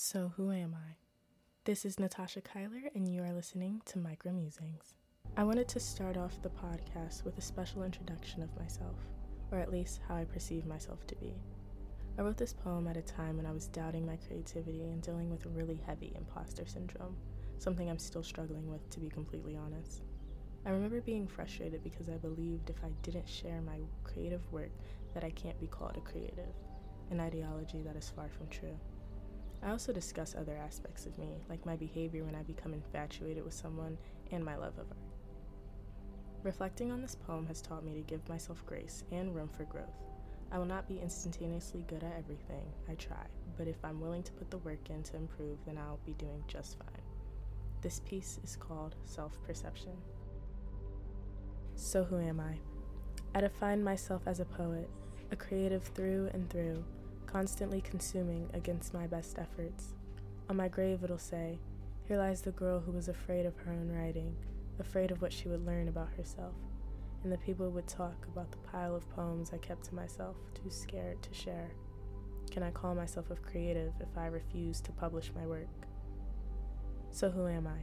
So, who am I? This is Natasha Kyler, and you are listening to Micro Musings. I wanted to start off the podcast with a special introduction of myself, or at least how I perceive myself to be. I wrote this poem at a time when I was doubting my creativity and dealing with really heavy imposter syndrome, something I'm still struggling with, to be completely honest. I remember being frustrated because I believed if I didn't share my creative work that I can't be called a creative, an ideology that is far from true. I also discuss other aspects of me, like my behavior when I become infatuated with someone and my love of art. Reflecting on this poem has taught me to give myself grace and room for growth. I will not be instantaneously good at everything, I try, but if I'm willing to put the work in to improve, then I'll be doing just fine. This piece is called Self Perception. So, who am I? I define myself as a poet, a creative through and through, constantly consuming against my best efforts. On my grave, it'll say, Here lies the girl who was afraid of her own writing, afraid of what she would learn about herself. And the people would talk about the pile of poems I kept to myself, too scared to share. Can I call myself a creative if I refuse to publish my work? So, who am I?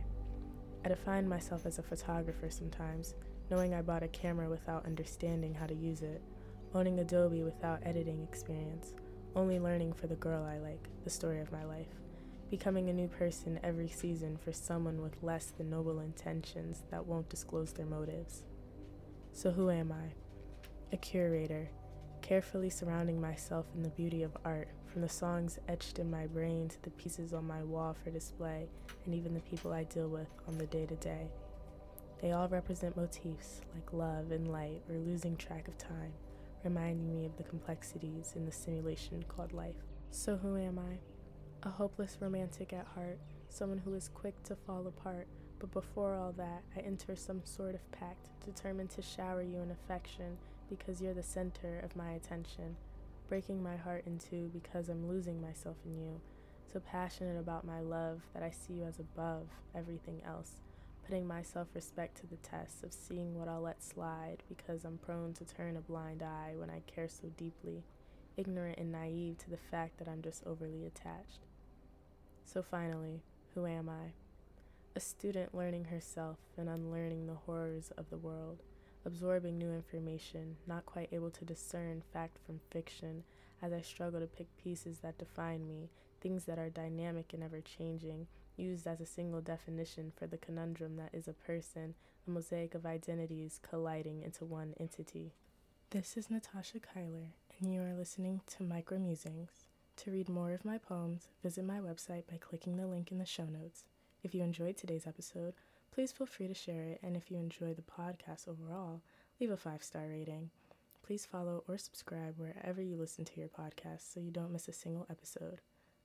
I define myself as a photographer sometimes, knowing I bought a camera without understanding how to use it, owning Adobe without editing experience, only learning for the girl I like, the story of my life, becoming a new person every season for someone with less than noble intentions that won't disclose their motives. So, who am I? A curator, carefully surrounding myself in the beauty of art, from the songs etched in my brain to the pieces on my wall for display, and even the people I deal with on the day to day. They all represent motifs like love and light or losing track of time reminding me of the complexities in the simulation called life. So, who am I? A hopeless romantic at heart, someone who is quick to fall apart, but before all that, I enter some sort of pact, determined to shower you in affection because you're the center of my attention, breaking my heart in two because I'm losing myself in you, so passionate about my love that I see you as above everything else putting my self respect to the test of seeing what I'll let slide because I'm prone to turn a blind eye when I care so deeply, ignorant and naive to the fact that I'm just overly attached. So finally, who am I? A student learning herself and unlearning the horrors of the world, absorbing new information, not quite able to discern fact from fiction as I struggle to pick pieces that define me, things that are dynamic and ever changing, used as a single definition for the conundrum that is a person, a mosaic of identities colliding into one entity. This is Natasha Kyler, and you are listening to Micro Musings. To read more of my poems, visit my website by clicking the link in the show notes. If you enjoyed today's episode, please feel free to share it, and if you enjoy the podcast overall, leave a five star rating. Please follow or subscribe wherever you listen to your podcast so you don't miss a single episode.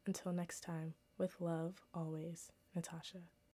Until next time, with love, always, Natasha.